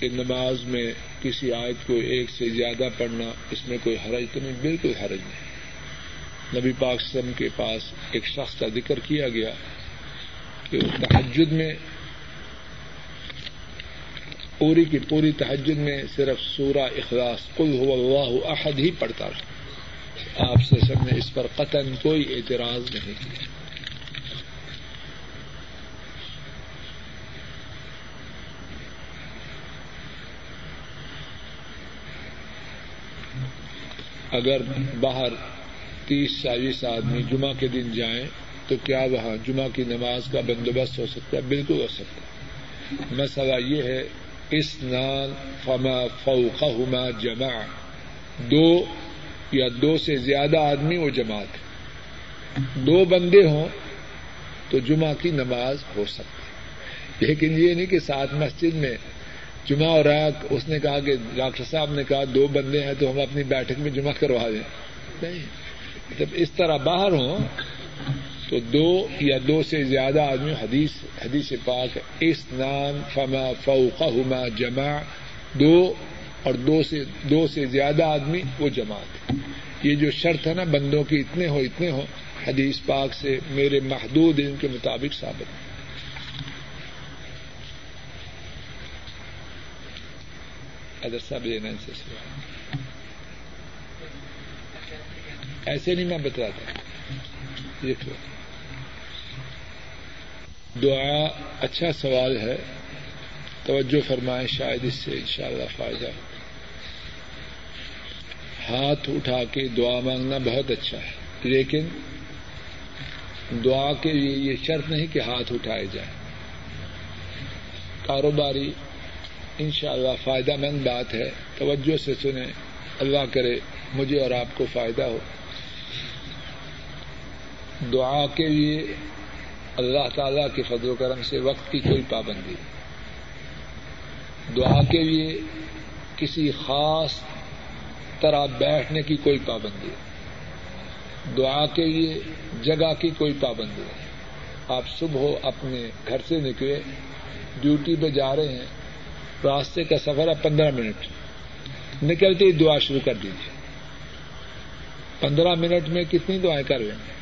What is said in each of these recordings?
کہ نماز میں کسی آیت کو ایک سے زیادہ پڑھنا، اس میں کوئی حرج تو نہیں؟ بالکل حرج نہیں۔ نبی پاک سم کے پاس ایک شخص کا ذکر کیا گیا کہ تحجد میں، پوری کی پوری تحجد میں صرف سورہ اخلاص کل ہو اللہ احد ہی پڑتا رہا۔ آپ سے سب نے اس پر قطن کوئی اعتراض نہیں کیا۔ اگر باہر تیس چالیس آدمی جمعہ کے دن جائیں تو کیا وہاں جمعہ کی نماز کا بندوبست ہو سکتا ہے؟ بالکل ہو سکتا ہے۔ مسئلہ یہ ہے اس نان فما فوقہما جمع دو یا دو سے زیادہ آدمی وہ جماعت ہے۔ دو بندے ہوں تو جمعہ کی نماز ہو سکتی ہے۔ لیکن یہ نہیں کہ ساتھ مسجد میں جمعہ اور رات اس نے کہا کہ ڈاکٹر صاحب نے کہا دو بندے ہیں تو ہم اپنی بیٹھک میں جمع کروا دیں۔ نہیں۔ جب اس طرح باہر ہوں تو دو یا دو سے زیادہ آدمی حدیث حدیث پاک اس نام فما فوقہما جمع۔ دو اور دو سے دو سے زیادہ آدمی وہ جماعت یہ جو شرط ہے نا، بندوں کی اتنے ہو اتنے ہو حدیث پاک سے میرے محدود ان کے مطابق ثابت۔ ہے ادر صاحب سے سوال ایسے نہیں میں بتاتا دیکھو دعا اچھا سوال ہے توجہ فرمائیں شاید اس سے انشاءاللہ فائدہ ہو ہاتھ اٹھا کے دعا مانگنا بہت اچھا ہے لیکن دعا کے لیے یہ شرط نہیں کہ ہاتھ اٹھائے جائیں کاروباری ان شاء اللہ فائدہ مند بات ہے۔ توجہ سے سنیں۔ اللہ کرے مجھے اور آپ کو فائدہ ہو۔ دعا کے لیے اللہ تعالی کے فضل و کرم سے وقت کی کوئی پابندی۔ دعا کے لیے کسی خاص طرح بیٹھنے کی کوئی پابندی۔ دعا کے لیے جگہ کی کوئی پابندی۔ نہیں آپ صبح اپنے گھر سے نکلے، ڈیوٹی پہ جا رہے ہیں۔ راستے کا سفر ہے پندرہ منٹ نکلتے ہی دعا شروع کر دیجیے پندرہ منٹ میں کتنی دعائیں کر لیں گے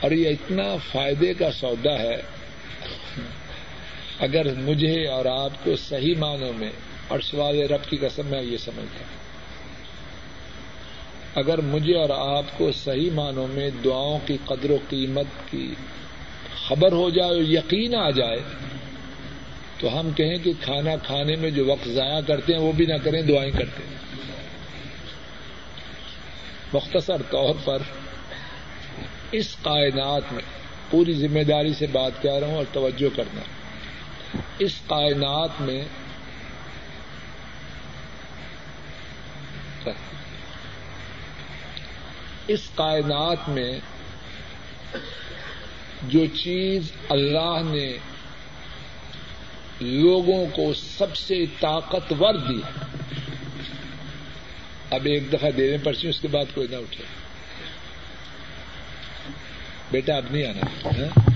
اور یہ اتنا فائدے کا سودا ہے۔ اگر مجھے اور آپ کو صحیح معنوں میں اور سوال رب کی قسم میں یہ سمجھتا ہوں۔ اگر مجھے اور آپ کو صحیح معنوں میں دعاؤں کی قدر و قیمت کی خبر ہو جائے اور یقین آ جائے تو ہم کہیں کہ کھانا کھانے میں جو وقت ضائع کرتے ہیں وہ بھی نہ کریں، دعائیں کرتے ہیں۔ مختصر طور پر اس کائنات میں پوری ذمہ داری سے بات کہہ رہا ہوں اور توجہ کرنا۔ اس کائنات میں اس کائنات میں جو چیز اللہ نے لوگوں کو سب سے طاقتور دی اب ایک دفعہ دینے پڑتی اس کے بعد کوئی نہ اٹھے۔ بیٹا اب نہیں آنا۔ ہاں؟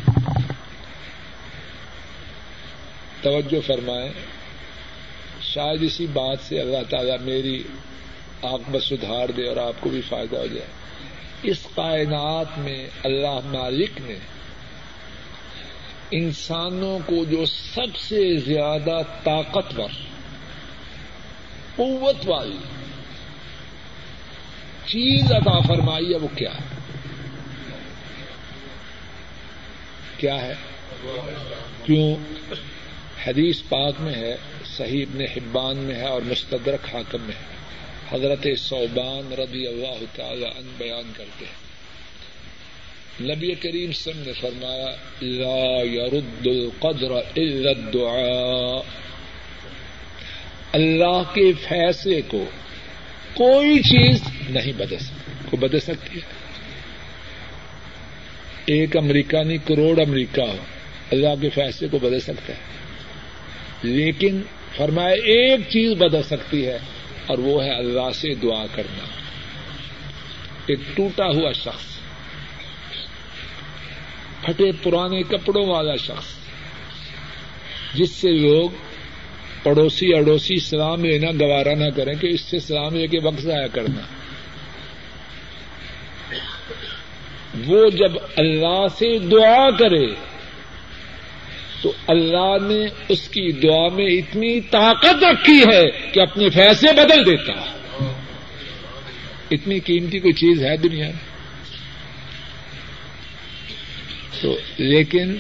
توجہ فرمائے شاید اسی بات سے اللہ تعالیٰ میری آپ میں سدھار دے اور آپ کو بھی فائدہ ہو جائے۔ اس کائنات میں اللہ مالک نے انسانوں کو جو سب سے زیادہ طاقتور، قوت والی چیز عطا فرمائی ہے، وہ کیا ہے؟ کیا ہے؟ کیوں؟ حدیث پاک میں ہے، صحیح ابن حبان میں ہے اور مستدرک حاکم میں ہے۔ حضرت صوبان رضی اللہ تعالی ان بیان کرتے ہیں۔ نبی کریم سم نے فرمایا، لا يرد القدر الا الدعاء۔ اللہ کے فیصلے کو کوئی چیز نہیں بدل سکتی، کو بدل سکتی ہے۔ ایک امریکہ نہیں، کروڑ امریکہ ہو، اللہ کے فیصلے کو بدل سکتا ہے۔ لیکن فرمایا، ایک چیز بدل سکتی ہے، اور وہ ہے اللہ سے دعا کرنا۔ ایک ٹوٹا ہوا شخص۔ پھٹے پرانے کپڑوں والا شخص، جس سے لوگ پڑوسی اڑوسی سلام لینا گوارا نہ کریں کہ اس سے سلام لے کے وقت ضائع کرنا۔ وہ جب اللہ سے دعا کرے، تو اللہ نے اس کی دعا میں اتنی طاقت رکھی ہے کہ اپنے فیصلے بدل دیتا۔ اتنی قیمتی کوئی چیز ہے دنیا میں؟ تو لیکن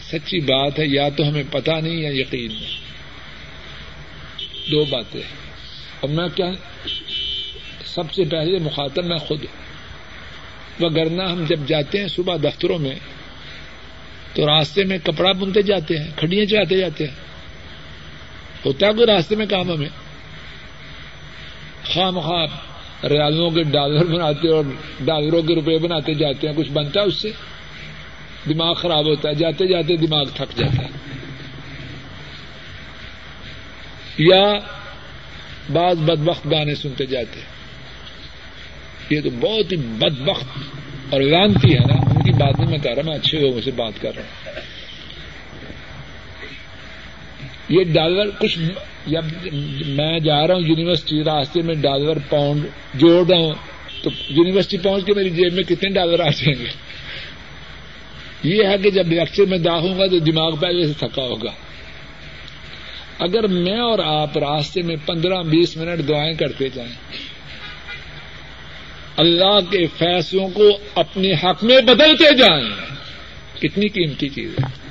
سچی بات ہے، یا تو ہمیں پتا نہیں یا یقین نہیں۔ دو باتیں۔ اور میں کیا، سب سے پہلے مخاطب میں خود۔ وگرنا ہم جب جاتے ہیں صبح دفتروں میں، تو راستے میں کپڑا بنتے جاتے ہیں کھڑیاں چلاتے جاتے ہیں۔ ہوتا ہے کوئی راستے میں کام ہمیں؟ خواہ مخواہ ریالوں کے ڈالر بناتے اور ڈالروں کے روپے بناتے جاتے ہیں، کچھ بنتا ہے اس سے؟ دماغ خراب ہوتا ہے، جاتے جاتے دماغ تھک جاتا ہے۔ یا بعض بد وقت گانے سنتے جاتے ہیں۔ یہ تو بہت ہی بد وقت اور لانتی ہے نا۔ ان کی بات نہیں میں کہہ رہا میں اچھے لوگوں سے بات کر رہا ہوں۔ یہ ڈالر کچھ جب میں جا رہا ہوں یونیورسٹی راستے میں ڈالر پاؤنڈ جوڑ رہا ہوں، تو یونیورسٹی پہنچ کے میری جیب میں کتنے ڈالر آ جائیں گے؟ یہ ہے کہ جب لیکچر میں داخوں گا تو دماغ پہلے سے تھکا ہوگا۔ اگر میں اور آپ راستے میں پندرہ بیس منٹ دعائیں کرتے جائیں، اللہ کے فیصلوں کو اپنے حق میں بدلتے جائیں، کتنی قیمتی چیز ہے۔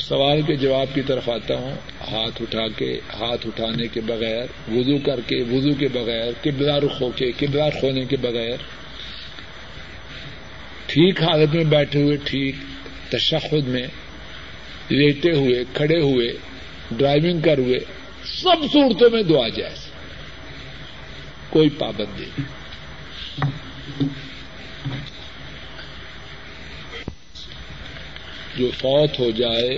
سوال کے جواب کی طرف آتا ہوں، ہاتھ اٹھا کے، ہاتھ اٹھانے کے بغیر، وضو کر کے، وضو کے بغیر قبلہ رخ ہو کے قبلہ کھونے کے بغیر۔ ٹھیک حالت میں بیٹھے ہوئے، ٹھیک تشخد میں، لیٹے ہوئے، کھڑے ہوئے ڈرائیونگ کر ہوئے، سب صورتوں میں دعا جائز۔ کوئی پابندی جو فوت ہو جائے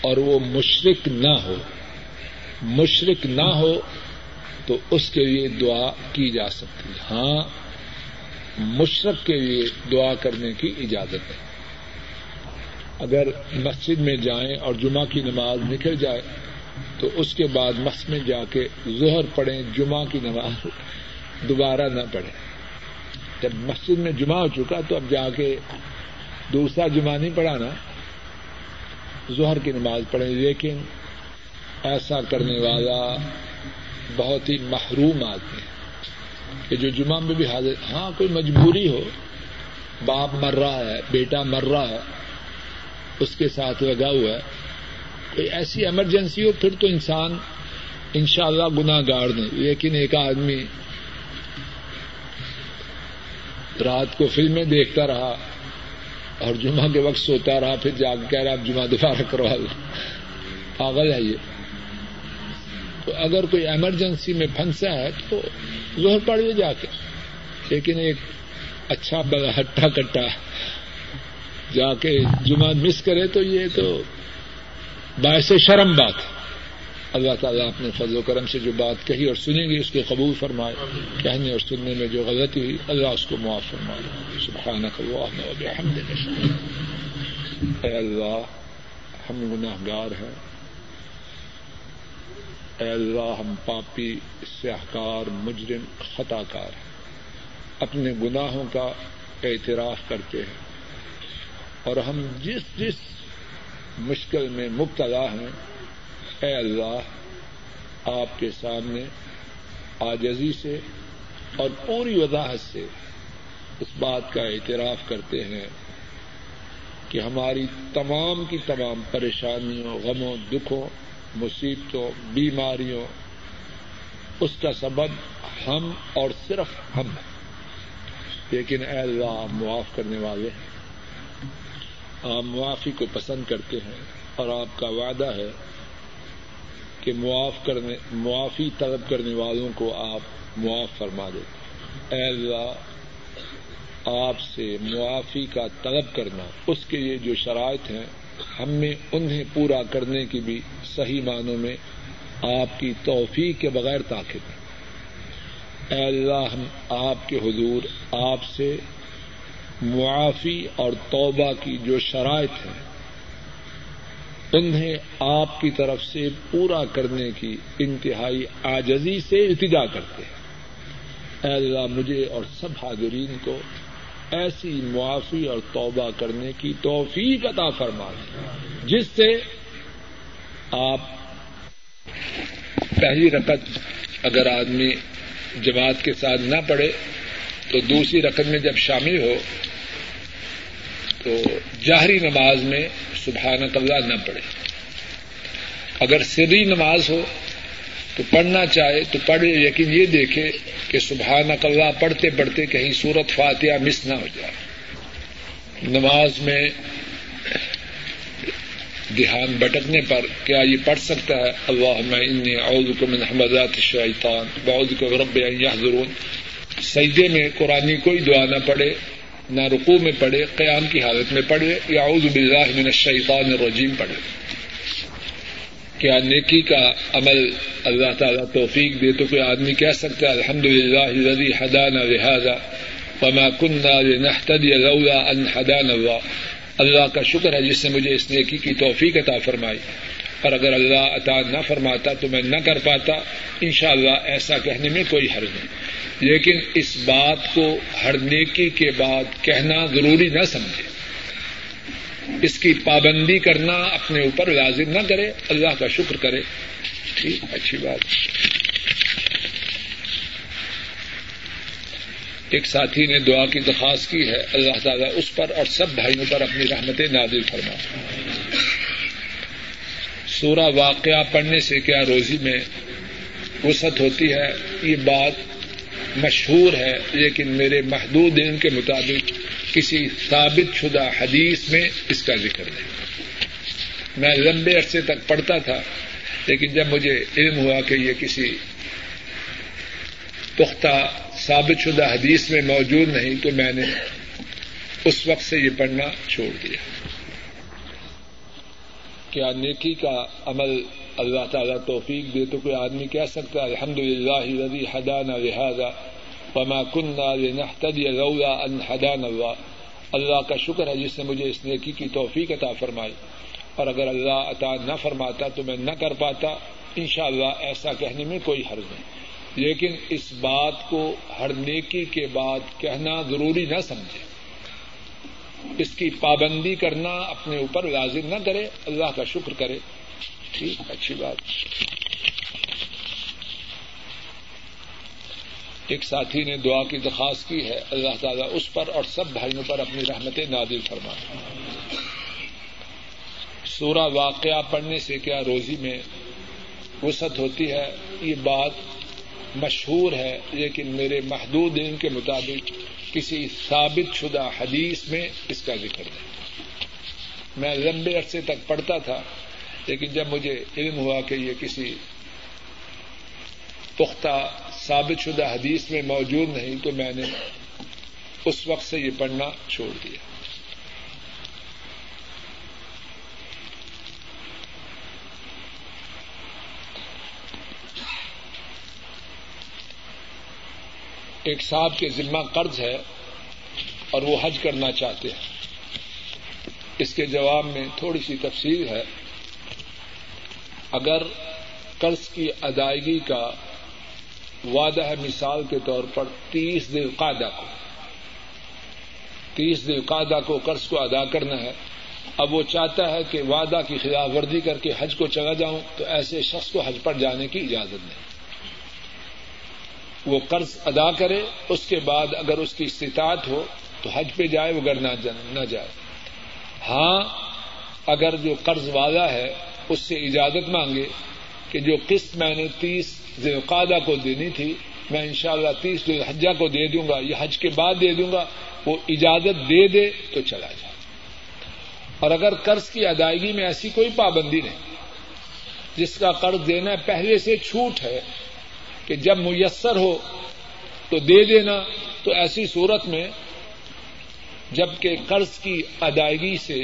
اور وہ مشرق نہ ہو مشرق نہ ہو، تو اس کے لیے دعا کی جا سکتی۔ ہاں مشرق کے لیے دعا کرنے کی اجازت ہے۔ اگر مسجد میں جائیں اور جمعہ کی نماز نکل جائے، تو اس کے بعد مسجد میں جا کے زہر پڑھیں، جمعہ کی نماز دوبارہ نہ پڑھیں۔ جب مسجد میں جمعہ ہو چکا، تو اب جا کے دوسرا جمعہ نہیں پڑھانا، ظہر کی نماز پڑھیں۔ لیکن ایسا کرنے والا بہت ہی محروم آدمی ہے۔ کہ جو جمعہ میں بھی حاضر ہاں کوئی مجبوری ہو، باپ مر رہا ہے، بیٹا مر رہا ہے، اس کے ساتھ لگا ہوا ہے، کوئی ایسی ایمرجنسی ہو، پھر تو انسان ان شاء اللہ گناہ گار نہیں۔ لیکن ایک آدمی رات کو فلمیں دیکھتا رہا اور جمعہ کے وقت سوتا رہا، پھر جا کے کہہ رہا، اب جمعہ دوبارہ کروا لو۔ پاگل ہے یہ۔ تو اگر کوئی ایمرجنسی میں پھنسا ہے تو زہر پڑ جا کے۔ لیکن ایک اچھا بڑا ہٹا کٹا جا کے جمعہ مس کرے تو یہ تو باعث شرم بات اللہ تعالیٰ اپنے فضل و کرم سے جو بات کہی اور سنیں گے، اس کے قبول فرمائے۔ کہنے اور سننے میں جو غلطی ہوئی، اللہ اس کو معاف فرمائے۔ سبحانک اللہ و اے اللہ، ہم گناہ گار ہیں۔ اے اللہ، ہم پاپی، سیاہکار، مجرم خطا کار ہیں۔ اپنے گناہوں کا اعتراف کرتے ہیں۔ اور ہم جس جس مشکل میں مبتلا ہیں، اے اللہ، آپ کے سامنے آجزی سے اور پوری وضاحت سے اس بات کا اعتراف کرتے ہیں کہ ہماری تمام کی تمام پریشانیوں، غموں، دکھوں مصیبتوں، بیماریوں، اس کا سبب ہم اور صرف ہم ہیں۔ لیکن اے اللہ، آپ معاف کرنے والے ہیں۔ آپ معافی کو پسند کرتے ہیں اور آپ کا وعدہ ہے کہ معاف کرنے، معافی طلب کرنے والوں کو آپ معاف فرما دیتے اے اللہ، آپ سے معافی کا طلب کرنا، اس کے لیے جو شرائط ہیں ہم میں انہیں پورا کرنے کی بھی صحیح معنوں میں آپ کی توفیق کے بغیر طاقت ہے۔ اے اللہ، ہم آپ کے حضور، آپ سے معافی اور توبہ کی جو شرائط ہے انہیں آپ کی طرف سے پورا کرنے کی انتہائی آجزی سے التجا کرتے ہیں۔ اے اللہ، مجھے اور سب حاضرین کو ایسی معافی اور توبہ کرنے کی توفیق عطا فرما جس سے آپ پہلی رقط اگر آدمی جماعت کے ساتھ نہ پڑھے تو دوسری رقط میں جب شامل ہو تو جاہری نماز میں سبحان اللہ نہ پڑھے۔ اگر سری نماز ہو تو پڑھنا چاہے تو پڑھے لیکن یہ دیکھے کہ سبحان اللہ پڑھتے پڑھتے کہیں سورت فاتحہ مس نہ ہو جائے۔ نماز میں دھیان بٹکنے پر کیا یہ پڑھ سکتا ہے؟ اللہ میں اعوذ کو من حمزات الشیطان بعوذ کو رب یحضرون۔ سجدے میں قرآن کوئی دعا نہ پڑھے، نہ رقو میں پڑھے، قیام کی حالت میں پڑھے، یا اعوذ باللہ من الشیطان الرجیم پڑھے۔ کیا نیکی کا عمل اللہ تعالیٰ توفیق دے تو کوئی آدمی کہہ سکتا ہے الحمد للہ رضی حدان لہٰذا وما کنہ لولا ان حدان اللہ۔ اللہ کا شکر ہے جس نے مجھے اس نیکی کی توفیق عطا فرمائی۔ اور اگر اللہ عطا نہ فرماتا تو میں نہ کر پاتا۔ انشاءاللہ ایسا کہنے میں کوئی حرض نہیں۔ لیکن اس بات کو ہر نیکی کے بعد کہنا ضروری نہ سمجھے۔ اس کی پابندی کرنا اپنے اوپر لازم نہ کرے، اللہ کا شکر کرے۔ ٹھیک، اچھی بات۔ ایک ساتھی نے دعا کی درخواست کی ہے، اللہ تعالیٰ اس پر اور سب بھائیوں پر اپنی رحمت نازل فرما۔ سورہ واقعہ پڑھنے سے کیا روزی میں وسعت ہوتی ہے؟ یہ بات مشہور ہے، لیکن میرے محدود دن کے مطابق کسی ثابت شدہ حدیث میں اس کا ذکر نہیں۔ میں لمبے عرصے تک پڑھتا تھا، لیکن جب مجھے علم ہوا کہ یہ کسی پختہ ثابت شدہ حدیث میں موجود نہیں، تو میں نے اس وقت سے یہ پڑھنا چھوڑ دیا۔ کیا نیکی کا عمل اللہ تعالیٰ توفیق دے تو کوئی آدمی کہہ سکتا ہے الحمد للہ رضی حدان لہٰذا وما کنہ لنہتدی لولا ان حدان اللہ۔ اللہ کا شکر ہے جس نے مجھے اس نیکی کی توفیق عطا فرمائی۔ اور اگر اللہ عطا نہ فرماتا تو میں نہ کر پاتا۔ انشاءاللہ ایسا کہنے میں کوئی حرض نہیں۔ لیکن اس بات کو ہر نیکی کے بعد کہنا ضروری نہ سمجھے۔ اس کی پابندی کرنا اپنے اوپر لازم نہ کرے۔ اللہ کا شکر کرے۔ ٹھیک اچھی بات۔ ایک ساتھی نے دعا کی، درخواست کی ہے، اللہ تعالیٰ اس پر اور سب بھائیوں پر اپنی رحمت نادل فرما۔ سورہ واقعہ پڑھنے سے کیا روزی میں وسعت ہوتی ہے؟ یہ بات مشہور ہے، لیکن میرے محدود دن کے مطابق کسی ثابت شدہ حدیث میں اس کا ذکر نہیں میں لمبے عرصے تک پڑھتا تھا لیکن جب مجھے علم ہوا کہ یہ کسی پختہ ثابت شدہ حدیث میں موجود نہیں تو میں نے اس وقت سے یہ پڑھنا چھوڑ دیا۔ ایک صاحب کے ذمہ قرض ہے اور وہ حج کرنا چاہتے ہیں۔ اس کے جواب میں تھوڑی سی تفصیل ہے۔ اگر قرض کی ادائیگی کا وعدہ ہے، مثال کے طور پر تیس دل قادہ کو، تیس دل قادہ کو قرض کو ادا کرنا ہے۔ اب وہ چاہتا ہے کہ وعدہ کی خلاف ورزی کر کے حج کو چلا جاؤں، تو ایسے شخص کو حج پر جانے کی اجازت نہیں۔ وہ قرض ادا کرے، اس کے بعد اگر اس کی استطاعت ہو، تو حج پہ جائے، وہ نہ جائے۔ ہاں اگر جو قرض والا ہے اس سے اجازت مانگے کہ جو قسط میں نے تیس ذوقادہ کو دینی تھی، میں ان شاء اللہ تیس حجہ کو دے دوں گا یا حج کے بعد دے دوں گا، وہ اجازت دے دے تو چلا جائے۔ اور اگر قرض کی ادائیگی میں ایسی کوئی پابندی نہیں، جس کا قرض دینا پہلے سے چھوٹ ہے کہ جب میسر ہو تو دے دینا، تو ایسی صورت میں جبکہ قرض کی ادائیگی سے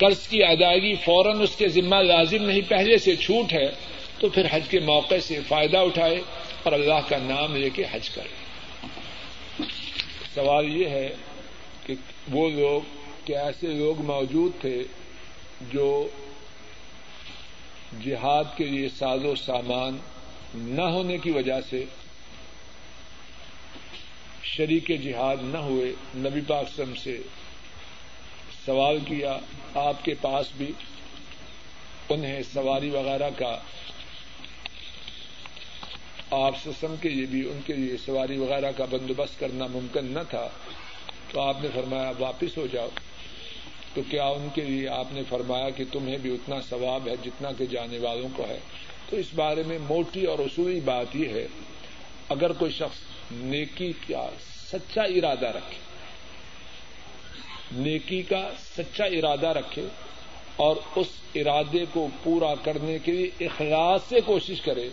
قرض کی ادائیگی فوراً اس کے ذمہ لازم نہیں، پہلے سے چھوٹ ہے، تو پھر حج کے موقع سے فائدہ اٹھائے اور اللہ کا نام لے کے حج کرے۔ سوال یہ ہے کہ وہ لوگ، کہ ایسے لوگ موجود تھے جو جہاد کے لیے ساز و سامان نہ ہونے کی وجہ سے شریک جہاد نہ ہوئے، نبی پاکسم سے سوال کیا، آپ کے پاس بھی انہیں سواری وغیرہ کا۔ آپ سسم کے لیے بھی ان کے لیے سواری وغیرہ کا بندوبست کرنا ممکن نہ تھا۔ تو آپ نے فرمایا، واپس ہو جاؤ۔ تو کیا ان کے لیے آپ نے فرمایا کہ تمہیں بھی اتنا ثواب ہے جتنا کہ جانے والوں کو ہے؟ تو اس بارے میں موٹی اور اصولی بات یہ ہے، اگر کوئی شخص نیکی کا سچا ارادہ رکھے نیکی کا سچا ارادہ رکھے اور اس ارادے کو پورا کرنے کے لیے اخلاص سے کوشش کرے،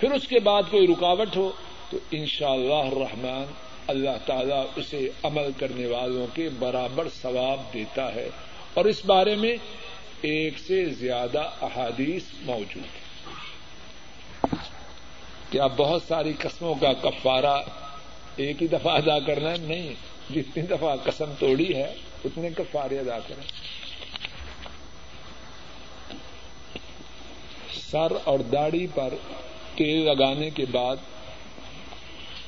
پھر اس کے بعد کوئی رکاوٹ ہو، تو ان شاء اللہ رحمان اللہ تعالیٰ اسے عمل کرنے والوں کے برابر ثواب دیتا ہے۔ اور اس بارے میں ایک سے زیادہ احادیث موجود ہے کیا بہت ساری قسموں کا کفارہ ایک ہی دفعہ ادا کرنا ہے؟ نہیں، جتنی دفعہ قسم توڑی ہے اتنے کفارے ادا کریں۔ سر اور داڑھی پر تیل لگانے کے بعد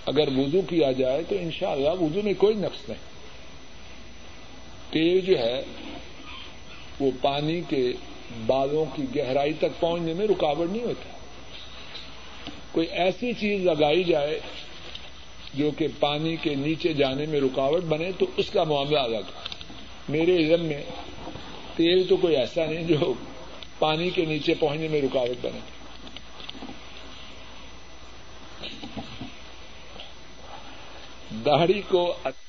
اگر وضو کیا جائے تو انشاءاللہ شاء وضو میں کوئی نقص نہیں۔ تیل جو ہے وہ پانی کے بالوں کی گہرائی تک پہنچنے میں رکاوٹ نہیں ہوتا۔ کوئی ایسی چیز لگائی جائے جو کہ پانی کے نیچے جانے میں رکاوٹ بنے تو اس کا معاملہ الگ میرے علم میں تیل تو کوئی ایسا نہیں جو پانی کے نیچے پہنچنے میں رکاوٹ بنے۔ داڑھی کو اچھا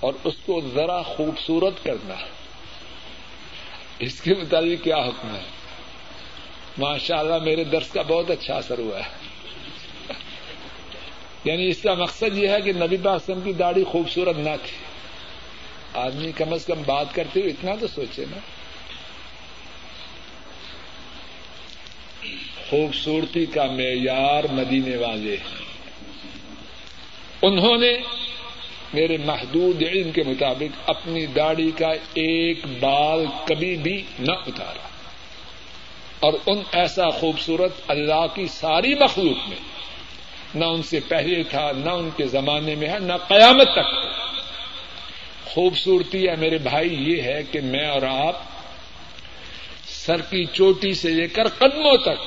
اور اس کو ذرا خوبصورت کرنا۔ اس کے مطابق کیا حکم ہے؟ ماشاء اللہ میرے درس کا بہت اچھا اثر ہوا ہے۔ یعنی اس کا مقصد یہ ہے کہ نبی پاسم کی داڑھی خوبصورت نہ تھی۔ آدمی کم از کم بات کرتے ہوئے اتنا تو سوچے نا۔ خوبصورتی کا معیار مدینے والے۔ انہوں نے میرے محدود علم کے مطابق اپنی داڑھی کا ایک بال کبھی بھی نہ اتارا۔ اور ان ایسا خوبصورت اللہ کی ساری مخلوق میں نہ ان سے پہلے تھا، نہ ان کے زمانے میں ہے، نہ قیامت تک۔ خوبصورتی ہے میرے بھائی یہ ہے کہ میں اور آپ سر کی چوٹی سے لے کر قدموں تک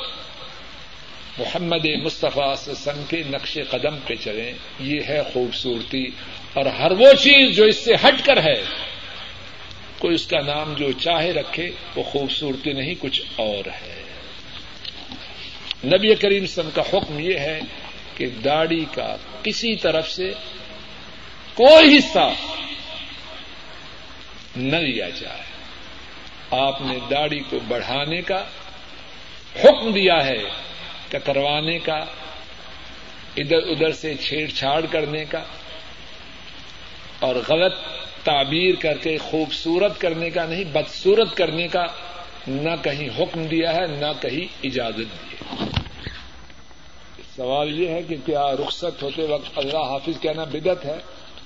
محمد مصطفیٰ سے سن کے نقش قدم پہ چلیں۔ یہ ہے خوبصورتی۔ اور ہر وہ چیز جو اس سے ہٹ کر ہے، کوئی اس کا نام جو چاہے رکھے، وہ خوبصورتی نہیں، کچھ اور ہے۔ نبی کریم سم کا حکم یہ ہے کہ داڑھی کا کسی طرف سے کوئی حصہ نہ لیا جائے۔ آپ نے داڑھی کو بڑھانے کا حکم دیا ہے کتروانے کا، ادھر ادھر سے چھیڑ چھاڑ کرنے کا، اور غلط تعبیر کر کے خوبصورت کرنے کا نہیں بدسورت کرنے کا نہ کہیں حکم دیا ہے، نہ کہیں اجازت دی ہے۔ سوال یہ ہے کہ کیا رخصت ہوتے وقت اللہ حافظ کہنا بدت ہے؟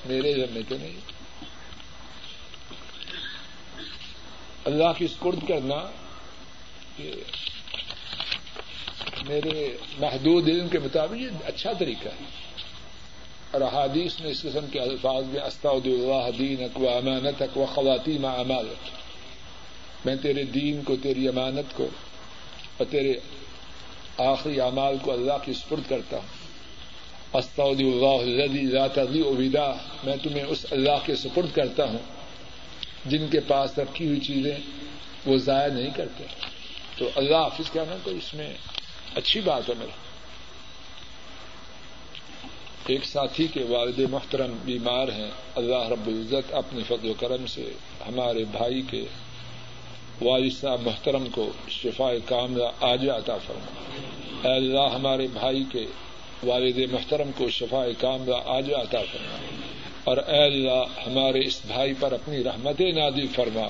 میرے ذمے تو نہیں۔ اللہ کی اسکرد کرنا میرے محدود علم کے مطابق یہ اچھا طریقہ ہے۔ اور احادیث میں اس قسم کے الفاظ میں استعد اللہ دین اک و امانت اک و خواتین امالت میں تیرے دین کو، تیری امانت کو اور تیرے آخری اعمال کو اللہ کی سپرد کرتا ہوں۔ استعود اللہ ابیدا میں تمہیں اس اللہ کے سپرد کرتا ہوں۔ جن کے پاس رکھی ہوئی چیزیں وہ ضائع نہیں کرتے۔ تو اللہ حافظ کہنا تو اس میں اچھی بات ہے میرا۔ ایک ساتھی کے والد محترم بیمار ہیں۔ اللہ رب العزت اپنے فضل و کرم سے ہمارے بھائی کے والد صاحب محترم کو شفا کاملہ آج عطا فرما اے اللہ ہمارے بھائی کے والد محترم کو شفا کاملہ آج عطا فرما اور اے اللہ ہمارے اس بھائی پر اپنی رحمت نادی فرما،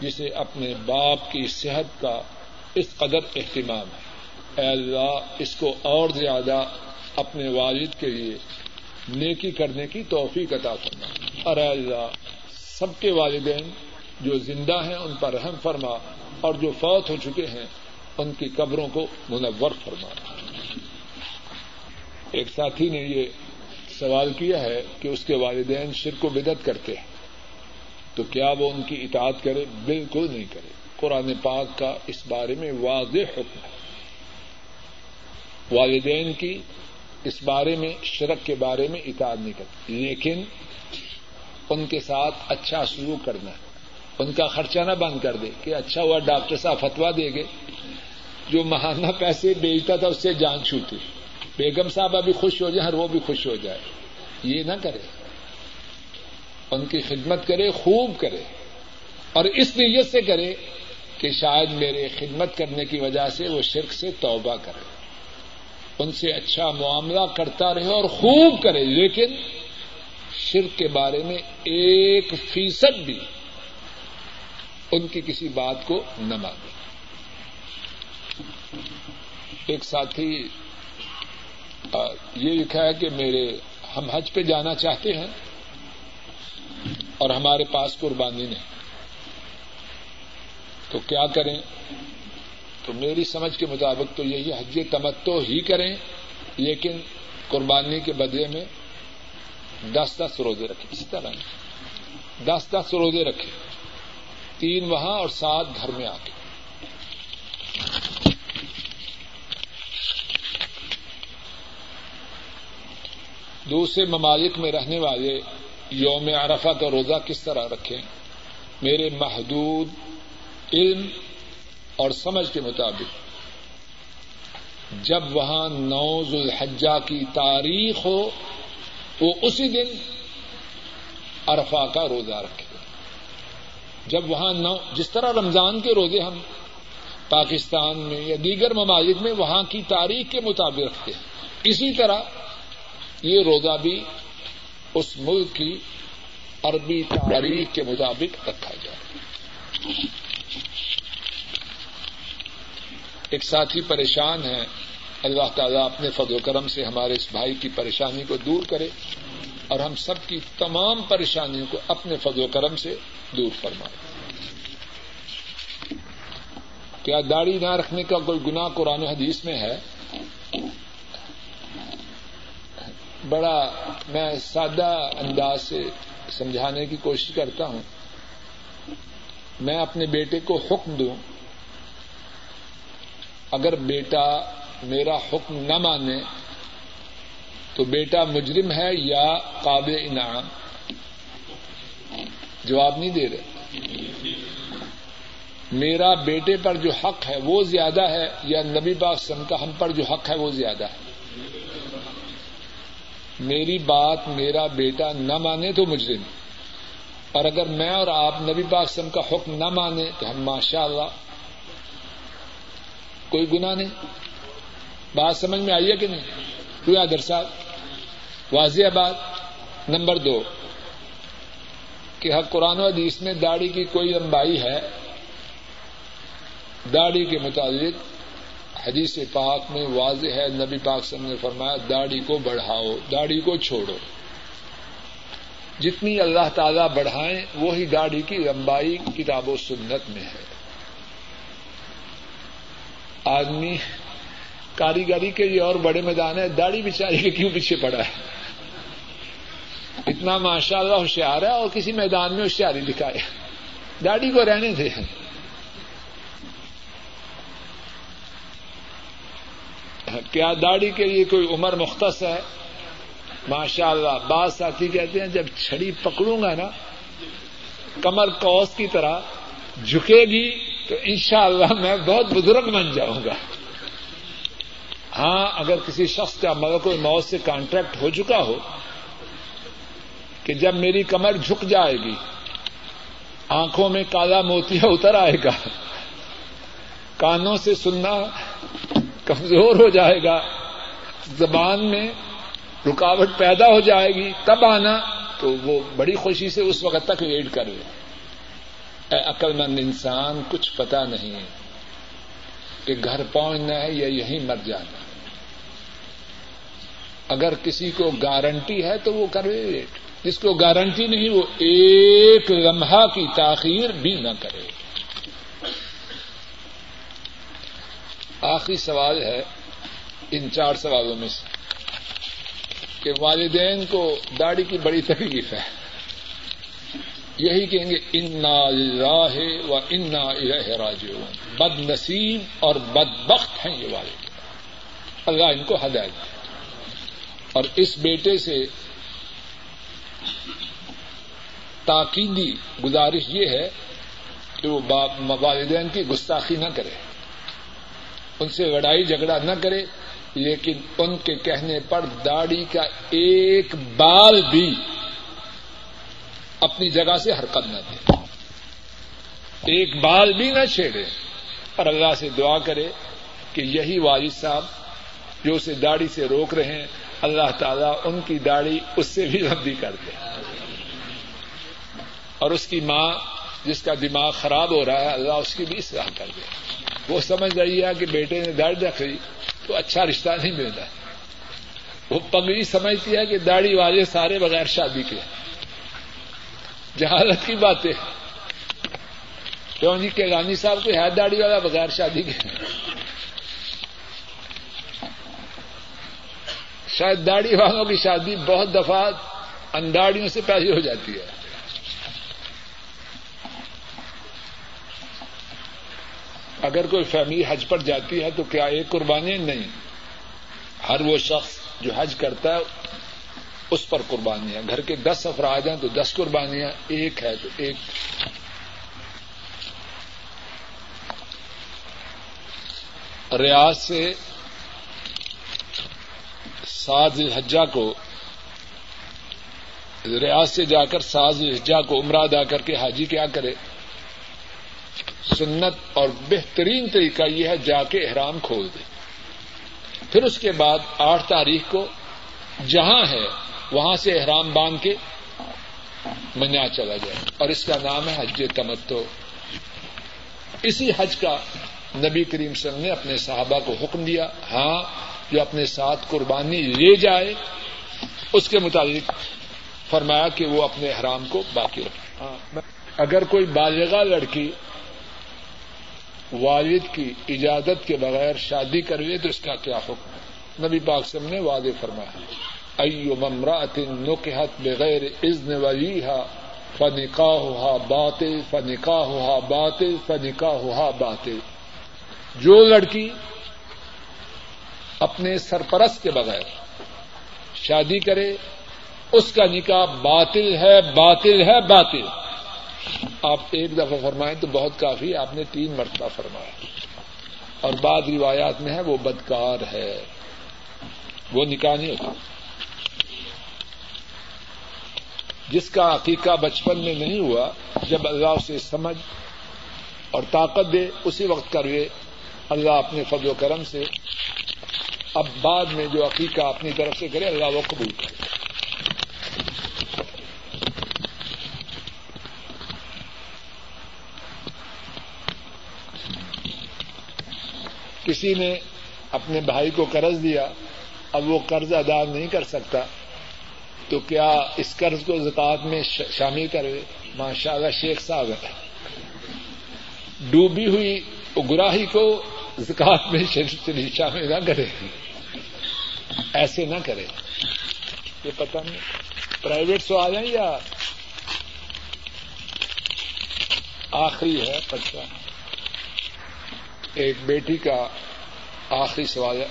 جسے اپنے باپ کی صحت کا اس قدر اہتمام ہے۔ اے اللہ، اس کو اور زیادہ اپنے والد کے لیے نیکی کرنے کی توفیق عطا فرما۔ اور اے اللہ، سب کے والدین جو زندہ ہیں، ان پر رحم فرما اور جو فوت ہو چکے ہیں، ان کی قبروں کو منور فرما۔ ایک ساتھی نے یہ سوال کیا ہے کہ اس کے والدین شرک و بدت کرتے ہیں، تو کیا وہ ان کی اطاعت کرے؟ بالکل نہیں کرے۔ قرآن پاک کا اس بارے میں واضح حکم ہے۔ والدین کی اس بارے میں، شرک کے بارے میں اطاعت نہیں کرتی لیکن ان کے ساتھ اچھا سلوک کرنا ہے۔ ان کا خرچہ نہ بند کر دے کہ اچھا ہوا ڈاکٹر صاحب فتوا دے گے جو مہانہ پیسے بیچتا تھا، اس سے جان چھوٹی بیگم صاحب ابھی خوش ہو جائے اور وہ بھی خوش ہو جائے۔ یہ نہ کرے۔ ان کی خدمت کرے، خوب کرے۔ اور اس نیت سے کرے کہ شاید میرے خدمت کرنے کی وجہ سے وہ شرک سے توبہ کرے۔ ان سے اچھا معاملہ کرتا رہے اور خوب کرے، لیکن شرک کے بارے میں ایک فیصد بھی ان کی کسی بات کو نہ مانے۔ ایک ساتھی یہ لکھا ہے کہ میرے، ہم حج پہ جانا چاہتے ہیں اور ہمارے پاس قربانی نہیں۔ تو کیا کریں؟ تو میری سمجھ کے مطابق تو یہی حج تمتو ہی کریں، لیکن قربانی کے بدلے میں دس دس روزے رکھیں۔ اس طرح دس دس روزے رکھیں۔ تین وہاں اور سات گھر میں آ کے۔ دوسرے ممالک میں رہنے والے یوم عرفہ کا روزہ کس طرح رکھیں؟ میرے محدود علم اور سمجھ کے مطابق۔ جب وہاں نوز الحجہ کی تاریخ ہو، وہ اسی دن عرفہ کا روزہ رکھے۔ جب وہاں نو، جس طرح رمضان کے روزے ہم پاکستان میں یا دیگر ممالک میں وہاں کی تاریخ کے مطابق رکھتے ہیں، اسی طرح یہ روزہ بھی اس ملک کی عربی تاریخ کے مطابق رکھا جائے۔ ایک ساتھی پریشان ہے اللہ تعالیٰ اپنے فضل و کرم سے ہمارے اس بھائی کی پریشانی کو دور کرے اور ہم سب کی تمام پریشانیوں کو اپنے فضل و کرم سے دور فرمائے۔ کیا داڑھی نہ رکھنے کا کوئی گناہ قرآن حدیث میں ہے؟ بڑا میں سادہ انداز سے سمجھانے کی کوشش کرتا ہوں۔ میں اپنے بیٹے کو حکم دوں۔ اگر بیٹا میرا حکم نہ مانے تو بیٹا مجرم ہے یا قابل انعام؟ جواب نہیں دے رہے۔ میرا بیٹے پر جو حق ہے وہ زیادہ ہے یا نبی سم کا ہم پر جو حق ہے وہ زیادہ ہے؟ میری بات میرا بیٹا نہ مانے تو مجرم اور اگر میں اور آپ نبی سم کا حکم نہ مانے تو ہم ماشاء اللہ کوئی گنا نہیں۔ بات سمجھ میں آئی ہے کہ نہیں؟ کوئی آدر صاحب، واضح بات۔ نمبر دو، کہ ہر قرآن و حدیث میں داڑھی کی کوئی لمبائی ہے؟ داڑھی کے متعلق حدیث پاک میں واضح ہے، نبی پاک سم نے فرمایا، داڑھی کو بڑھاؤ، داڑھی کو چھوڑو۔ جتنی اللہ تعالی بڑھائیں، وہی داڑھی کی لمبائی کتاب و سنت میں ہے۔ آدمی کاریگری کے لیے اور بڑے میدان ہے داڑھی بچاری کے کیوں پیچھے پڑا ہے؟ اتنا ماشاء اللہ ہوشیار ہے اور کسی میدان میں ہوشیاری دکھائے۔ داڑھی کو رہنے دے۔ کیا داڑھی کے لیے کوئی عمر مختص ہے؟ ماشاء اللہ بعض ساتھی کہتے ہیں جب چھڑی پکڑوں گا نا، کمر کوس کی طرح جھکے گی تو انشاءاللہ میں بہت بزرگ بن جاؤں گا۔ ہاں اگر کسی شخص کا مگر کوئی موت سے کانٹریکٹ ہو چکا ہو کہ جب میری کمر جھک جائے گی، آنکھوں میں کالا موتیا اتر آئے گا۔ کانوں سے سننا کمزور ہو جائے گا، زبان میں رکاوٹ پیدا ہو جائے گی، تب آنا تو وہ بڑی خوشی سے اس وقت تک ویٹ کر لے۔ اے عقل مند انسان، کچھ پتا نہیں ہے کہ گھر پہنچنا ہے یا یہیں مر جانا ہے۔ اگر کسی کو گارنٹی ہے تو وہ کرے ویٹ جس کو گارنٹی نہیں، وہ ایک لمحہ کی تاخیر بھی نہ کرے۔ آخری سوال ہے ان چار سوالوں میں سے کہ والدین کو داڑھی کی بڑی تکلیف ہے۔ یہی کہیں گے، انا راہ و انا راج بد نصیب اور بد بخت ہیں یہ والد۔ اللہ ان کو ہدایت اور اس بیٹے سے تاکیدی گزارش یہ ہے کہ وہ والدین کی گستاخی نہ کرے۔ ان سے لڑائی جھگڑا نہ کرے، لیکن ان کے کہنے پر داڑھی کا ایک بال بھی اپنی جگہ سے حرکت نہ دے۔ ایک بال بھی نہ چھیڑے۔ اور اللہ سے دعا کرے کہ یہی والد صاحب جو اسے داڑھی سے روک رہے ہیں، اللہ تعالیٰ ان کی داڑھی اس سے بھی لمبی کر دے۔ اور اس کی ماں، جس کا دماغ خراب ہو رہا ہے، اللہ اس کی بھی اصلاح کر دے۔ وہ سمجھ رہی ہے کہ بیٹے نے داڑھی رکھ لی تو اچھا رشتہ نہیں ملتا۔ وہ پگڑی سمجھتی ہے کہ داڑھی والے سارے بغیر شادی کے۔ جہالت کی باتیں کیوں جی کہ رانی صاحب کو ہے داڑھی والا بغیر شادی کے؟ شاید داڑھی والوں کی شادی بہت دفعہ انداڑیوں سے پہلے ہو جاتی ہے۔ اگر کوئی فیملی حج پر جاتی ہے تو کیا ایک قربانی نہیں؟ ہر وہ شخص جو حج کرتا ہے، اس پر قربانیاں گھر کے دس افراد ہیں تو دس قربانیاں ایک ہے تو ایک۔ ریاض سے ساز حجا کو، ریاض سے جا کر ساز حجا کو عمرہ ادا کر کے حاجی کیا کرے؟ سنت اور بہترین طریقہ یہ ہے جا کے احرام کھول دے۔ پھر اس کے بعد آٹھ تاریخ کو جہاں ہے وہاں سے احرام باندھ کے منیا چلا جائے۔ اور اس کا نام ہے حج تمتو اسی حج کا نبی کریم وسلم نے اپنے صحابہ کو حکم دیا ہاں جو اپنے ساتھ قربانی لے جائے اس کے مطابق فرمایا کہ وہ اپنے احرام کو باقی رکھے۔ اگر کوئی بالغا لڑکی والد کی اجازت کے بغیر شادی کر لے تو اس کا کیا حکم نبی پاک سم نے واضح فرمایا ایو ممرات نکحت بغیر اذن ولیہا فنکاحها باطل فنکاحها باطل فنکاحها باطل. جو لڑکی اپنے سرپرست کے بغیر شادی کرے، اس کا نکاح باطل ہے باطل ہے، باطل۔ آپ ایک دفعہ فرمائیں تو بہت کافی آپ نے تین مرتبہ فرمایا۔ اور بعد روایات میں ہے وہ بدکار ہے۔ وہ نکاح نہیں ہوتا۔ جس کا عقیقہ بچپن میں نہیں ہوا، جب اللہ اسے سمجھ اور طاقت دے، اسی وقت کروے اللہ اپنے فضل و کرم سے اب بعد میں جو عقیقہ اپنی طرف سے کرے، اللہ وہ قبول کرے۔ کسی نے اپنے بھائی کو قرض دیا، اب وہ قرض ادا نہیں کر سکتا، تو کیا اس قرض کو زکات میں شامل کرے؟ ماشاء اللہ شیخ صاحب ہے ڈوبی ہوئی گراہی کو زکات میں شامل نہ کرے۔ ایسے نہ کرے۔ یہ پتہ نہیں، پرائیویٹ سوال ہیں یا آخری ہے پچا ایک بیٹی کا آخری سوال ہے۔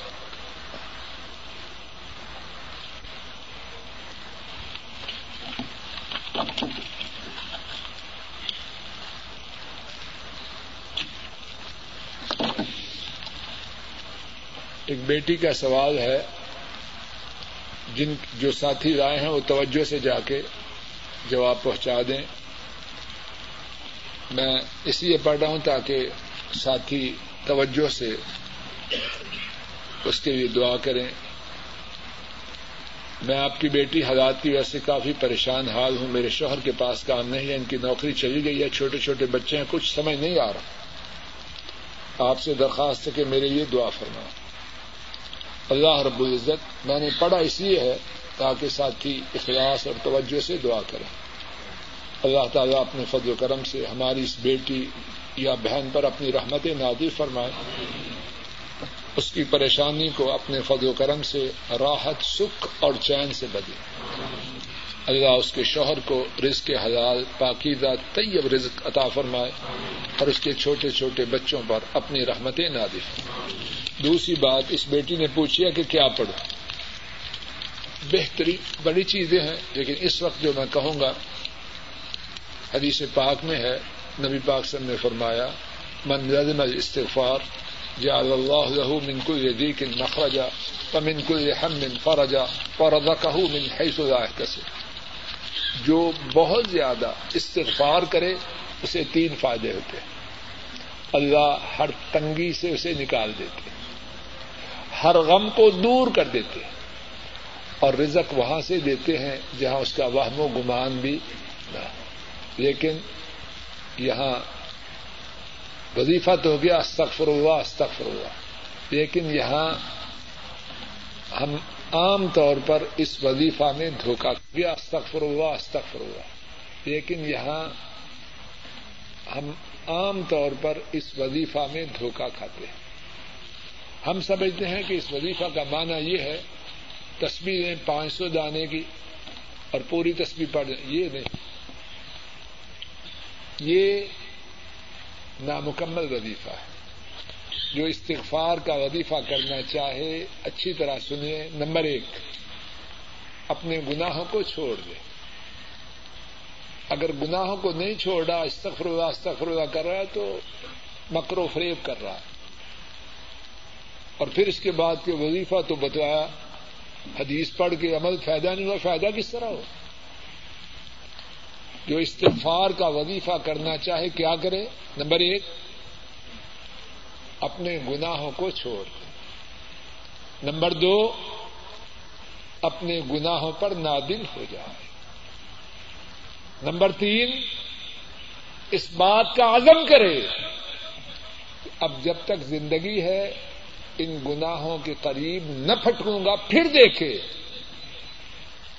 ایک بیٹی کا سوال ہے، جن جو ساتھی رائے ہیں وہ توجہ سے جا کے جواب پہنچا دیں۔ میں اس لیے پڑھ رہا ہوں تاکہ ساتھی، توجہ سے اس کے لیے دعا کریں۔ میں آپ کی بیٹی حالات کی وجہ سے کافی پریشان حال ہوں، میرے شوہر کے پاس کام نہیں ہے، ان کی نوکری چلی گئی ہے، چھوٹے چھوٹے بچے ہیں، کچھ سمجھ نہیں آ رہا۔ آپ سے درخواست ہے کہ میرے لیے دعا فرمائیں۔ اللہ رب العزت، میں نے پڑھا اس لیے ہے تاکہ ساتھی اخلاص اور توجہ سے دعا کریں۔ اللہ تعالیٰ اپنے فضل و کرم سے ہماری اس بیٹی یا بہن پر اپنی رحمت نادی فرمائے، اس کی پریشانی کو اپنے فضل و کرم سے، راحت، سکھ اور چین سے بدے اللہ اس کے شوہر کو رزق حلال، پاکیزہ، طیب رزق عطا فرمائے اور اس کے چھوٹے چھوٹے بچوں پر اپنی رحمتیں نہ دے دوسری بات، اس بیٹی نے پوچھی ہے کہ کیا پڑھو بہترین بڑی چیزیں ہیں، لیکن اس وقت جو میں کہوں گا، حدیث پاک میں ہے نبی پاک سب نے فرمایا، من لازم الاستغفار جعل اللہ له من كل ضيق مخرجا ومن كل هم فرجا ورزقه من حيث لا يحتسب. جو بہت زیادہ استغفار کرے، اسے تین فائدے ہوتے ہیں۔ اللہ ہر تنگی سے اسے نکال دیتے ہر غم کو دور کر دیتے اور رزق وہاں سے دیتے ہیں جہاں اس کا وہم و گمان بھی نہ لیکن یہاں وظیفہ تو ہو گیا، استغفر اللہ استغفر اللہ۔ لیکن یہاں ہم عام طور پر اس وظیفہ میں دھوکہ کیا استغفر اللہ استغفر اللہ۔ لیکن یہاں ہم عام طور پر اس وظیفہ میں دھوکہ کھاتے ہیں۔ ہم سمجھتے ہیں کہ اس وظیفہ کا معنی یہ ہے تصویریں پانچ سو دانے کی اور پوری تصویر پڑھ یہ نہیں۔ یہ نامکمل وظیفہ ہے۔ جو استغفار کا وظیفہ کرنا چاہے، اچھی طرح سنیے نمبر ایک، اپنے گناہوں کو چھوڑ دے۔ اگر گناہوں کو نہیں چھوڑ رہا، استغفر اللہ استغفر اللہ کر رہا ہے، تو مکر و فریب کر رہا ہے۔ اور پھر اس کے بعد کے وظیفہ تو بتایا، حدیث پڑھ کے عمل فائدہ نہیں ہوا، فائدہ کس طرح ہو؟ جو استغفار کا وظیفہ کرنا چاہے کیا کرے؟ نمبر ایک، اپنے گناہوں کو چھوڑ نمبر دو، اپنے گناہوں پر نادل ہو جائے۔ نمبر تین، اس بات کا عزم کرے اب جب تک زندگی ہے، ان گناہوں کے قریب نہ پھٹکوں گا، پھر دیکھے۔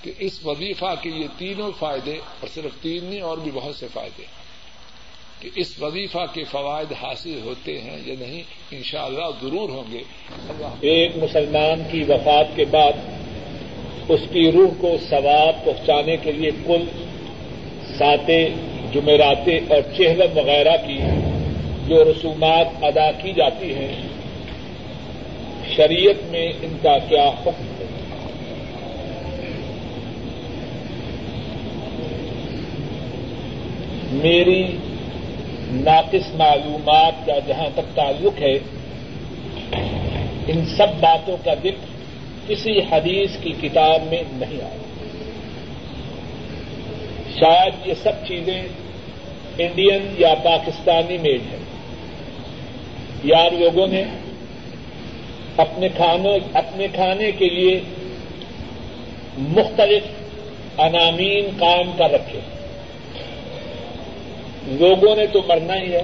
کہ اس وظیفہ کے یہ تینوں فائدے، اور صرف تین نہیں، اور بھی بہت سے فائدے کہ اس وظیفہ کے فوائد حاصل ہوتے ہیں یا نہیں، انشاءاللہ ضرور ہوں گے۔ ایک مسلمان کی وفات کے بعد اس کی روح کو ثواب پہنچانے کے لیے کل ساتے جمعراتیں اور چہلم وغیرہ کی جو رسومات ادا کی جاتی ہیں، شریعت میں ان کا کیا حکم ہے میری ناقص معلومات کا جہاں تک تعلق ہے، ان سب باتوں کا ذکر کسی حدیث کی کتاب میں نہیں آیا۔ شاید یہ سب چیزیں انڈین یا پاکستانی میڈ ہیں۔ یار لوگوں نے اپنے کھانوں اپنے کھانے کے لیے مختلف انامین قائم کر رکھے۔ ہیں لوگوں نے تو مرنا ہی ہے۔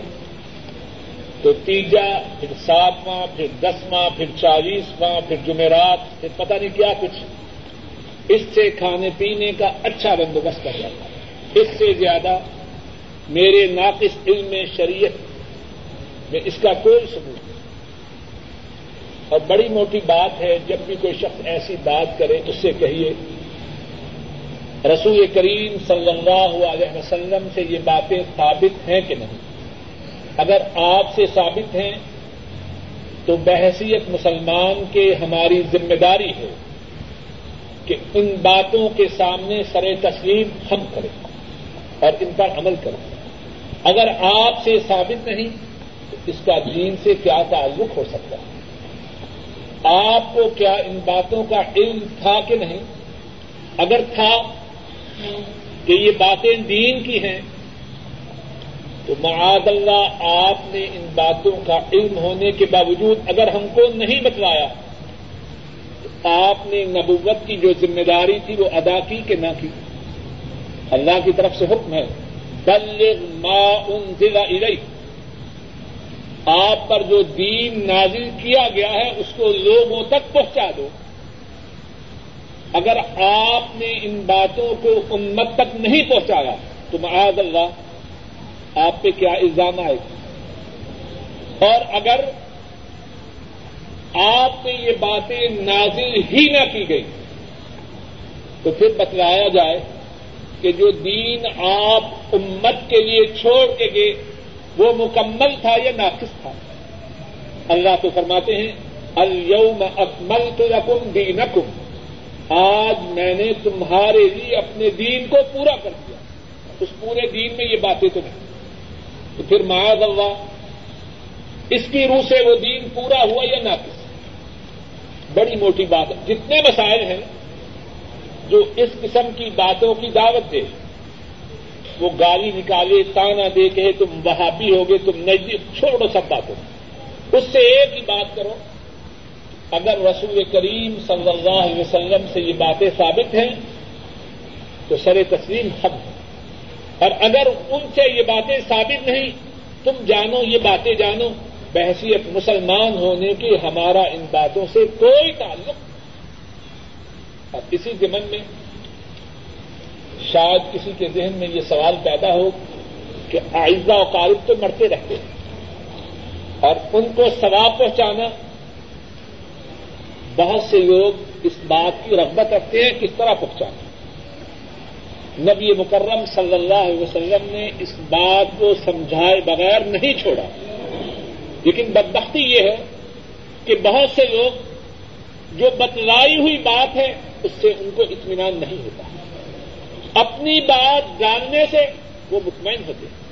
تو تیجا، پھر ساتواں، پھر دسواں، پھر چالیسواں، پھر جمعرات، پھر پتہ نہیں کیا کچھ۔ اس سے کھانے پینے کا اچھا بندوبست کر جاتا ہے اس سے زیادہ میرے ناقص علم میں شریعت میں اس کا کوئی ثبوت نہیں۔ اور بڑی موٹی بات ہے، جب بھی کوئی شخص ایسی بات کرے، اس سے کہیے رسول کریم صلی اللہ علیہ وسلم سے یہ باتیں ثابت ہیں کہ نہیں؟ اگر آپ سے ثابت ہیں تو بحثیت مسلمان کے ہماری ذمہ داری ہے کہ ان باتوں کے سامنے سر تسلیم ہم کریں اور ان پر عمل کریں۔ اگر آپ سے ثابت نہیں، تو اس کا دین سے کیا تعلق ہو سکتا ہے؟ آپ کو کیا ان باتوں کا علم تھا کہ نہیں؟ اگر تھا کہ یہ باتیں دین کی ہیں، تو معاذ اللہ آپ نے ان باتوں کا علم ہونے کے باوجود اگر ہم کو نہیں بتلایا، تو آپ نے نبوت کی جو ذمہ داری تھی وہ ادا کی کہ نہ کی؟ اللہ کی طرف سے حکم ہے، بلغ ما انزل الیک۔ آپ پر جو دین نازل کیا گیا ہے، اس کو لوگوں تک پہنچا دو۔ اگر آپ نے ان باتوں کو امت تک نہیں پہنچایا، تو معاذ اللہ، آپ پہ کیا الزام آئے گا؟ اور اگر آپ پہ یہ باتیں نازل ہی نہ کی گئی تو پھر بتلایا جائے کہ جو دین آپ امت کے لیے چھوڑ کے گئے، وہ مکمل تھا یا ناقص تھا؟ اللہ تو فرماتے ہیں الم اکمل تو رقم دینکم۔ آج میں نے تمہارے لیے اپنے دین کو پورا کر دیا۔ اس پورے دین میں یہ باتیں تو نہیں۔ تو پھر معاذ اللہ، اس کی روح سے وہ دین پورا ہوا یا ناقص؟ بڑی موٹی بات ہے۔ جتنے مسائل ہیں، جو اس قسم کی باتوں کی دعوت دے، وہ گالی نکالے، تانا دے کہ تم وہابی ہوگے، تم نزدیک چھوڑو سب باتوں۔ اس سے ایک ہی بات کرو اگر رسول کریم صلی اللہ علیہ وسلم سے یہ باتیں ثابت ہیں، تو سر تسلیم حق ہے۔ اور اگر ان سے یہ باتیں ثابت نہیں، تم جانو، یہ باتیں جانو، بحثیت مسلمان ہونے کی ہمارا ان باتوں سے کوئی تعلق اور اسی ضمن میں، شاید کسی کے ذہن میں یہ سوال پیدا ہو کہ آئزہ و قارب تو مرتے رہتے ہیں۔ اور ان کو ثواب پہنچانا بہت سے لوگ اس بات کی رغبت رکھتے ہیں کس طرح پہنچانا نبی مکرم صلی اللہ علیہ وسلم نے اس بات کو سمجھائے بغیر نہیں چھوڑا۔ لیکن بدبختی یہ ہے کہ بہت سے لوگ جو بتلائی ہوئی بات ہے، اس سے ان کو اطمینان نہیں ہوتا۔ اپنی بات جاننے سے وہ مطمئن ہوتے ہیں۔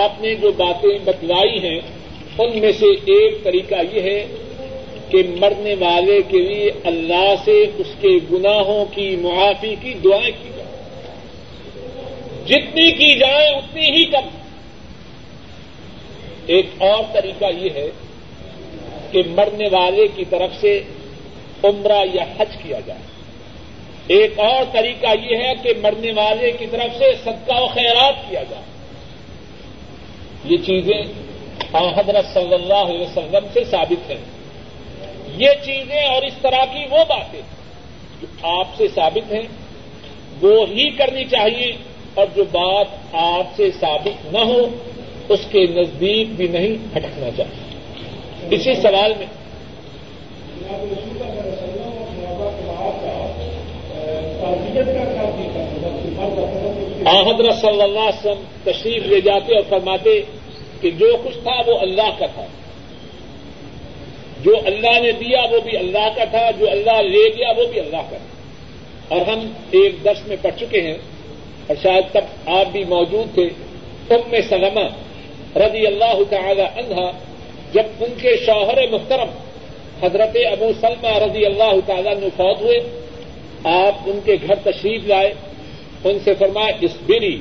آپ نے جو باتیں بتلائی ہیں، ان میں سے ایک طریقہ یہ ہے کہ مرنے والے کے لیے اللہ سے اس کے گناہوں کی معافی کی دعائیں کی جائیں جتنی کی جائے اتنی ہی کم۔ ایک اور طریقہ یہ ہے کہ مرنے والے کی طرف سے عمرہ یا حج کیا جائے۔ ایک اور طریقہ یہ ہے کہ مرنے والے کی طرف سے صدقہ و خیرات کیا جائے۔ یہ چیزیں حضرت صلی اللہ علیہ وسلم سے ثابت ہیں۔ یہ چیزیں اور اس طرح کی وہ باتیں جو آپ سے ثابت ہیں، وہ ہی کرنی چاہیے اور جو بات آپ سے ثابت نہ ہو، اس کے نزدیک بھی نہیں بھٹکنا چاہیے۔ اسی سوال میں حضرت صلی اللہ علیہ وسلم تشریف لے جاتے اور فرماتے کہ جو کچھ تھا وہ اللہ کا تھا۔ جو اللہ نے دیا وہ بھی اللہ کا تھا، جو اللہ لے گیا وہ بھی اللہ کا تھا۔ اور ہم ایک درس میں پڑھ چکے ہیں، اور شاید تب آپ بھی موجود تھے۔ تم میں سلمہ رضی اللہ تعالی عنہا جب ان کے شوہر محترم حضرت ابو سلمہ رضی اللہ تعالیٰ نے فوت ہوئے، آپ ان کے گھر تشریف لائے۔ ان سے فرمایا، اس بری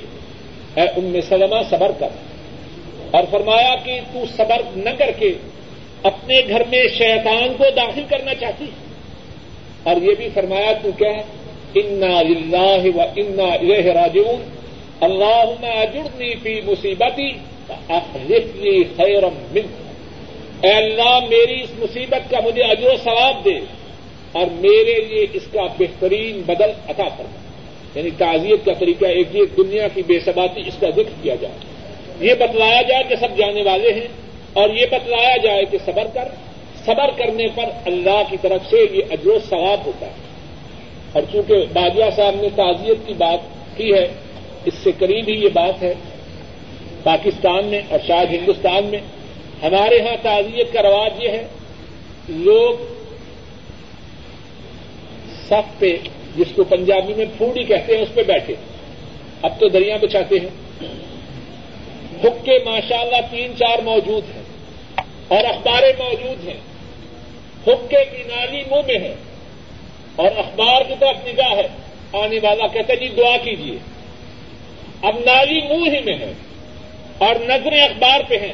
اے ام سلمہ صبر کر۔ اور فرمایا کہ تو صبر نہ کر کے اپنے گھر میں شیطان کو داخل کرنا چاہتی اور یہ بھی فرمایا، تو کیا انا اللہ و انا الیہ راجعون اللہ اجرنی فی مصیبتی خیرم من اے اللہ، میری اس مصیبت کا مجھے اجر و ثواب دے۔ اور میرے لیے اس کا بہترین بدل عطا کرنا یعنی تعزیت کا طریقہ ایک یہ، دنیا کی بے ثباتی اس کا ذکر کیا جائے۔ یہ بتلایا جائے کہ سب جانے والے ہیں۔ اور یہ بتلایا جائے کہ صبر کر۔ صبر کرنے پر اللہ کی طرف سے یہ اجر و ثواب ہوتا ہے۔ اور چونکہ باجوہ صاحب نے تعزیت کی بات کی ہے، اس سے قریب ہی یہ بات ہے۔ پاکستان میں اور شاید ہندوستان میں ہمارے یہاں تعزیت کا رواج یہ ہے، لوگ سب پہ، جس کو پنجابی میں پھوڑی کہتے ہیں، اس پہ بیٹھے۔ اب تو دریا بچاتے ہیں۔ حکے ماشاء اللہ تین چار موجود ہیں۔ اور اخباریں موجود ہیں۔ حکے کی نالی منہ میں ہے اور اخبار کی طرف نگاہ ہے۔ آنے والا کہتا جی دعا کیجیے اب نالی منہ ہی میں ہے اور نظریں اخبار پہ ہیں۔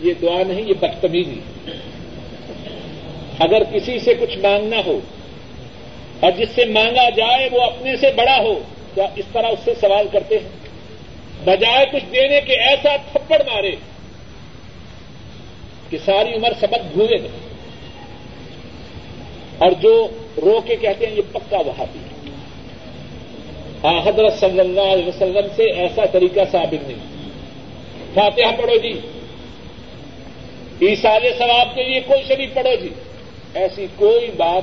یہ دعا نہیں، یہ بدتمیزی اگر کسی سے کچھ مانگنا ہو اور جس سے مانگا جائے وہ اپنے سے بڑا ہو تو اس طرح اس سے سوال کرتے ہیں؟ بجائے کچھ دینے کے ایسا تھپڑ مارے کہ ساری عمر سبق بھولے گا اور جو رو کے کہتے ہیں یہ پکا وہاں بھی حضرت صلی اللہ علیہ وسلم سے ایسا طریقہ ثابت نہیں۔ فاتحہ پڑھو جی۔ ایسال ثواب کے لیے کوئی شریف پڑھو جی۔ ایسی کوئی بات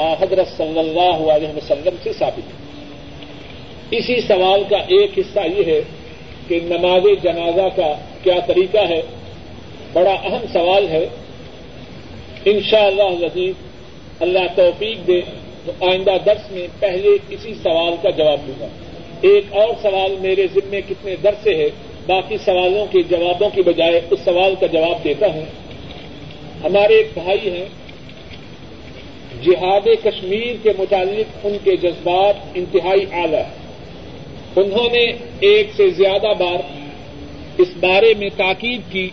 حضرت صلی اللہ علیہ وسلم سے ثابت نہیں۔ اسی سوال کا ایک حصہ یہ ہے کہ نماز جنازہ کا کیا طریقہ ہے۔ بڑا اہم سوال ہے۔ ان شاء اللہ لذیذ، اللہ توفیق دے تو آئندہ درس میں پہلے اسی سوال کا جواب دوں گا۔ ایک اور سوال میرے ذمے کتنے درس سے ہے، باقی سوالوں کے جوابوں کی بجائے اس سوال کا جواب دیتا ہوں۔ ہمارے ایک بھائی ہیں، جہاد کشمیر کے متعلق ان کے جذبات انتہائی اعلی انہوں نے ایک سے زیادہ بار اس بارے میں تاکید کی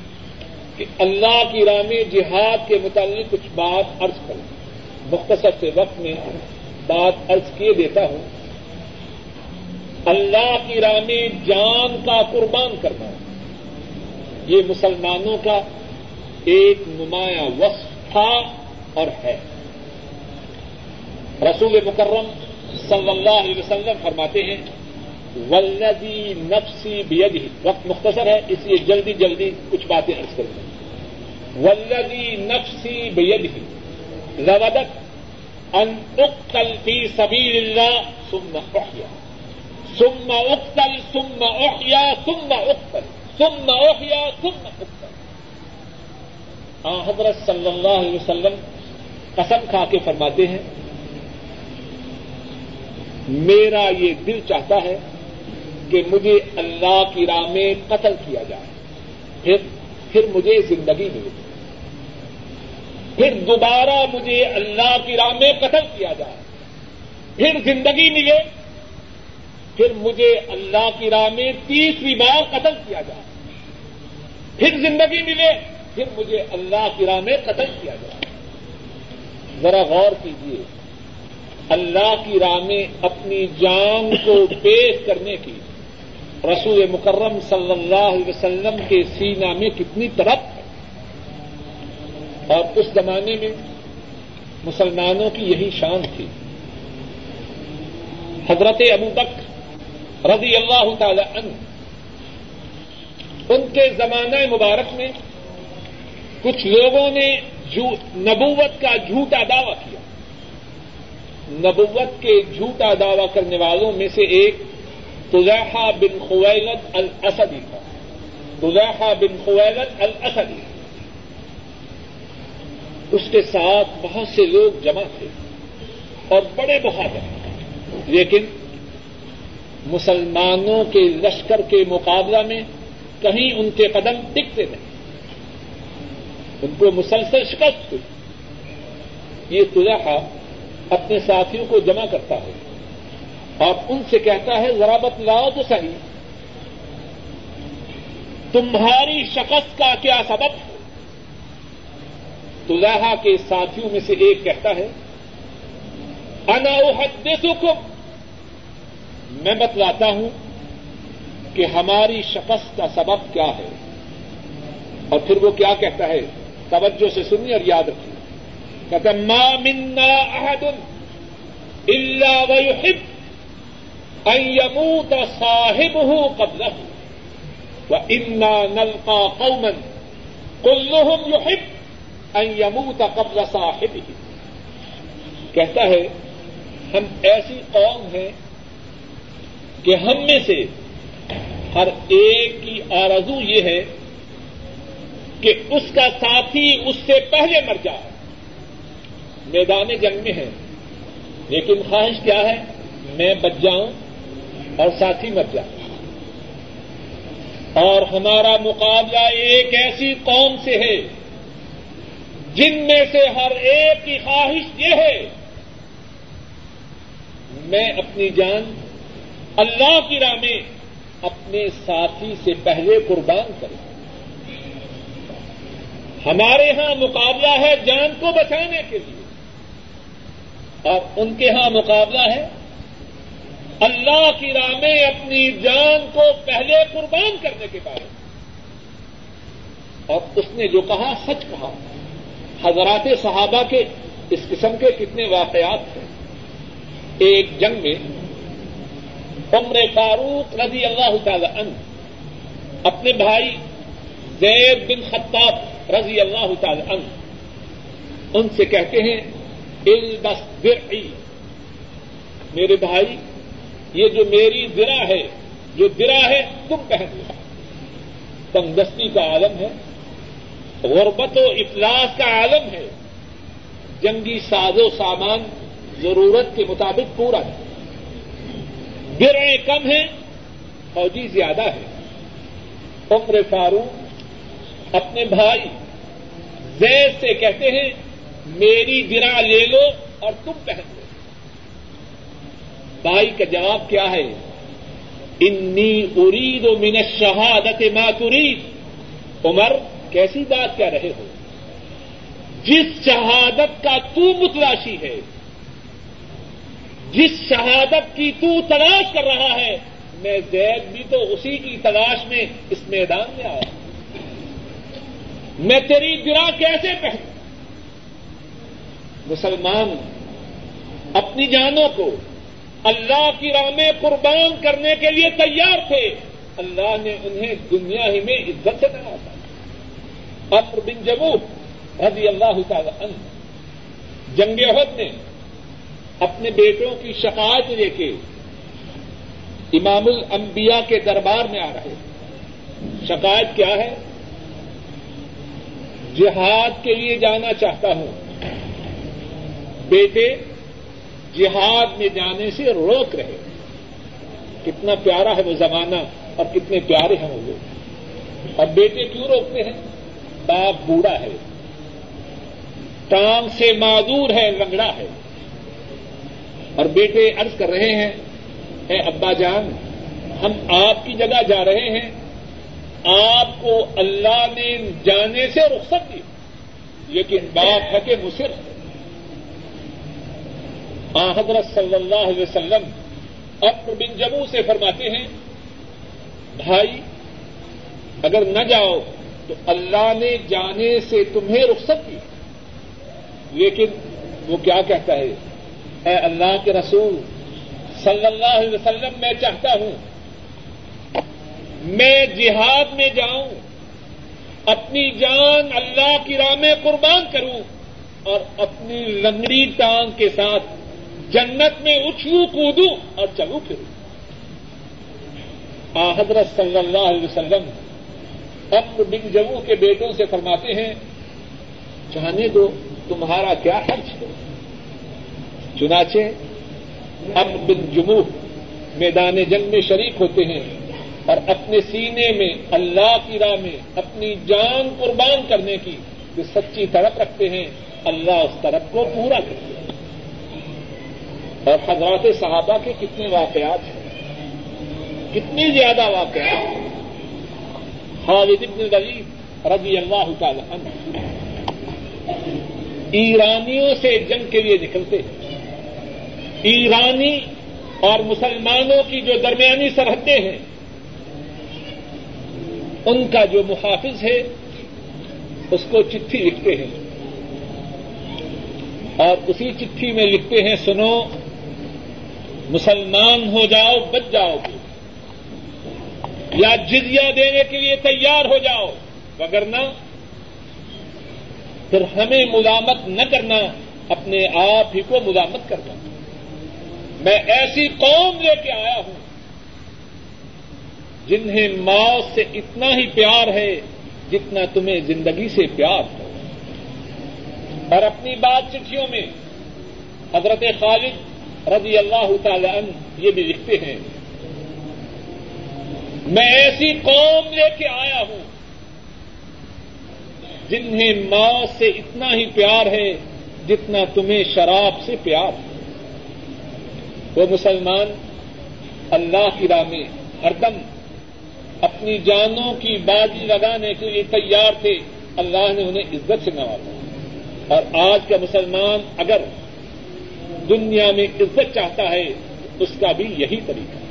کہ اللہ کی راہ میں جہاد کے متعلق کچھ بات ارض کروں۔ مختصر سے وقت میں بات ارض کیے دیتا ہوں۔ اللہ کی راہ میں جان کا قربان کرنا۔ یہ مسلمانوں کا ایک نمایاں وصف تھا اور ہے۔ رسول مکرم صلی اللہ علیہ وسلم فرماتے ہیں ولدی نفسی بیدی وقت مختصر ہے، اس لیے جلدی جلدی کچھ باتیں ارض کروں۔ گا ولدی نفسی بیدی لودت ان اقتل فی سبیل اللہ ثم احیا۔ ثم اقتل، ثم احیا، ثم اقتل، ثم احیا، ثم اقتل۔ ہاں حضرت صلی اللہ علیہ وسلم قسم کھا کے فرماتے ہیں، میرا یہ دل چاہتا ہے کہ مجھے اللہ کی راہ میں قتل کیا جائے۔ پھر پھر مجھے زندگی ملے۔ پھر دوبارہ مجھے اللہ کی راہ میں قتل کیا جائے۔ پھر زندگی ملے۔ پھر مجھے اللہ کی راہ میں تیسری بار قتل کیا جائے۔ پھر زندگی ملے۔ پھر مجھے اللہ کی راہ میں قتل کیا جائے۔ ذرا غور کیجیے اللہ کی راہ میں اپنی جان کو پیش کرنے کی رسول مکرم صلی اللہ علیہ وسلم کے سینا میں کتنی طرف ہے اور اس زمانے میں مسلمانوں کی یہی شان تھی۔ حضرت ابو بک رضی اللہ تعالی عنہ ان کے زمانہ مبارک میں کچھ لوگوں نے نبوت کا جھوٹا دعوی کیا۔ نبوت کے جھوٹا دعوی کرنے والوں میں سے ایک تزاحا بن خویلت الاسدی تھا تزاحا بن خویلت الاسدی اس کے ساتھ بہت سے لوگ جمع تھے اور بڑے بہادر لیکن مسلمانوں کے لشکر کے مقابلہ میں کہیں ان کے قدم ٹکتے نہیں. ان کو مسلسل شکست ہوئی. یہ تجاحا اپنے ساتھیوں کو جمع کرتا ہے. اور ان سے کہتا ہے، ذرا بتلاؤ تو صحیح۔ تمہاری شکست کا کیا سبب؟ ہے تلاحا کے ساتھیوں میں سے ایک کہتا ہے اناحدثکم میں بتلاتا ہوں کہ ہماری شکست کا سبب کیا ہے۔ اور پھر وہ کیا کہتا ہے؟ توجہ سے سنیے اور یاد رکھیے۔ کہتا ما منا احد الا ويحب ان يموت صاحبه قبله. وانا نلقى قوما كلهم يحب ان يموت قبل صاحبه. کہتا ہے، ہم ایسی قوم ہیں کہ ہم میں سے ہر ایک کی آرزو یہ ہے کہ اس کا ساتھی اس سے پہلے مر جائے۔ میدان جنگ میں ہے، لیکن خواہش کیا ہے؟ میں بچ جاؤں اور ساتھی مر جائے اور ہمارا مقابلہ ایک ایسی قوم سے ہے، جن میں سے ہر ایک کی خواہش یہ ہے، میں اپنی جان اللہ کی راہ میں اپنے ساتھی سے پہلے قربان کروں۔ ہمارے ہاں مقابلہ ہے جان کو بچانے کے لیے، اور ان کے ہاں مقابلہ ہے اللہ کی راہ میں اپنی جان کو پہلے قربان کرنے کے بارے میں اور اس نے جو کہا، سچ کہا۔ حضرات صحابہ کے اس قسم کے کتنے واقعات ہیں ایک جنگ میں عمر فاروق رضی اللہ تعالی عنہ اپنے بھائی زید بن خطاب رضی اللہ تعالی عنہ، ان سے کہتے ہیں البس درعی میرے بھائی یہ جو میری درا ہے، جو درا ہے، تم پہن لو۔ تندستی کا عالم ہے، غربت و افلاس کا عالم ہے۔ جنگی ساز و سامان ضرورت کے مطابق پورا ہے۔ گریں کم ہیں فوجی زیادہ ہے۔ عمر فاروق اپنے بھائی زید سے کہتے ہیں، میری گرا لے لو اور تم پہن لو۔ بھائی کا جواب کیا ہے؟ انی ارید و من شہادت ما ترید. عمر، کیسی بات کہہ رہے ہو؟ جس شہادت کا تو متلاشی ہے، جس شہادت کی تو تلاش کر رہا ہے، میں زید بھی تو اسی کی تلاش میں اس میدان میں آیا۔ میں تیری گرا کیسے پہن مسلمان، اپنی جانوں کو اللہ کی راہ میں قربان کرنے کے لیے تیار تھے۔ اللہ نے انہیں دنیا ہی میں عزت سے نوازا امر بن جبو رضی اللہ تعالی عنہ جنگ عہد نے اپنے بیٹوں کی شکایت لے کے امام الانبیاء کے دربار میں آ رہے شکایت کیا ہے؟ جہاد کے لیے جانا چاہتا ہوں۔ بیٹے جہاد میں جانے سے روک رہے کتنا پیارا ہے وہ زمانہ اور کتنے پیارے ہیں وہ لوگ۔ اور بیٹے کیوں روکتے ہیں؟ باپ بوڑھا ہے۔ ٹانگ سے معذور ہے، لنگڑا ہے۔ اور بیٹے عرض کر رہے ہیں، اے ابا جان، ہم آپ کی جگہ جا رہے ہیں۔ آپ کو اللہ نے جانے سے رخصت دی۔ لیکن بات ہے کہ مصر ہے حضرت صلی اللہ علیہ وسلم اپر بن جموں سے فرماتے ہیں، بھائی، اگر نہ جاؤ تو اللہ نے جانے سے تمہیں رخصت کی۔ لیکن وہ کیا کہتا ہے؟ اے اللہ کے رسول، صلی اللہ علیہ وسلم، میں چاہتا ہوں، میں جہاد میں جاؤں، اپنی جان اللہ کی راہ میں قربان کروں اور اپنی لنگڑی ٹانگ کے ساتھ جنت میں اچھو کودوں اور چلو پھروں آ، حضرت صلی اللہ علیہ وسلم امر بن جموں کے بیٹوں سے فرماتے ہیں چاہنے دو، تمہارا کیا خرچ ہے؟ چنانچہ امر بن جموں میدان جنگ میں شریک ہوتے ہیں اور اپنے سینے میں، اللہ کی راہ میں اپنی جان قربان کرنے کی جو سچی طرف رکھتے ہیں، اللہ اس طرف کو پورا کرتے ہیں۔ اور حضرات صحابہ کے کتنے واقعات ہیں؟ کتنی زیادہ واقعات خالد ابن ولید رضی اللہ تعالی عنہ۔ ایرانیوں سے جنگ کے لیے نکلتے ہیں۔ ایرانی اور مسلمانوں کی جو درمیانی سرحدیں ہیں، ان کا جو محافظ ہے، اس کو چٹھی لکھتے ہیں۔ اور اسی چٹھی میں لکھتے ہیں، سنو۔ مسلمان ہو جاؤ، بچ جاؤ گے یا جزیا دینے کے لیے تیار ہو جاؤ وگرنہ پھر ہمیں ملامت نہ کرنا، اپنے آپ ہی کو ملامت کرنا۔ میں ایسی قوم لے کے آیا ہوں، جنہیں موت سے اتنا ہی پیار ہے جتنا تمہیں زندگی سے پیار ہو اور اپنی بات چٹھیوں میں، حضرت خالد رضی اللہ تعالی عنہ، یہ بھی لکھتے ہیں۔ میں ایسی قوم لے کے آیا ہوں، جنہیں موت سے اتنا ہی پیار ہے جتنا تمہیں شراب سے پیار۔ ہے وہ مسلمان اللہ کی راہ میں ہردم، اپنی جانوں کی بازی لگانے کے لیے تیار تھے۔ اللہ نے انہیں عزت سے نوازا۔ اور آج کا مسلمان اگر دنیا میں عزت چاہتا ہے اس کا بھی یہی طریقہ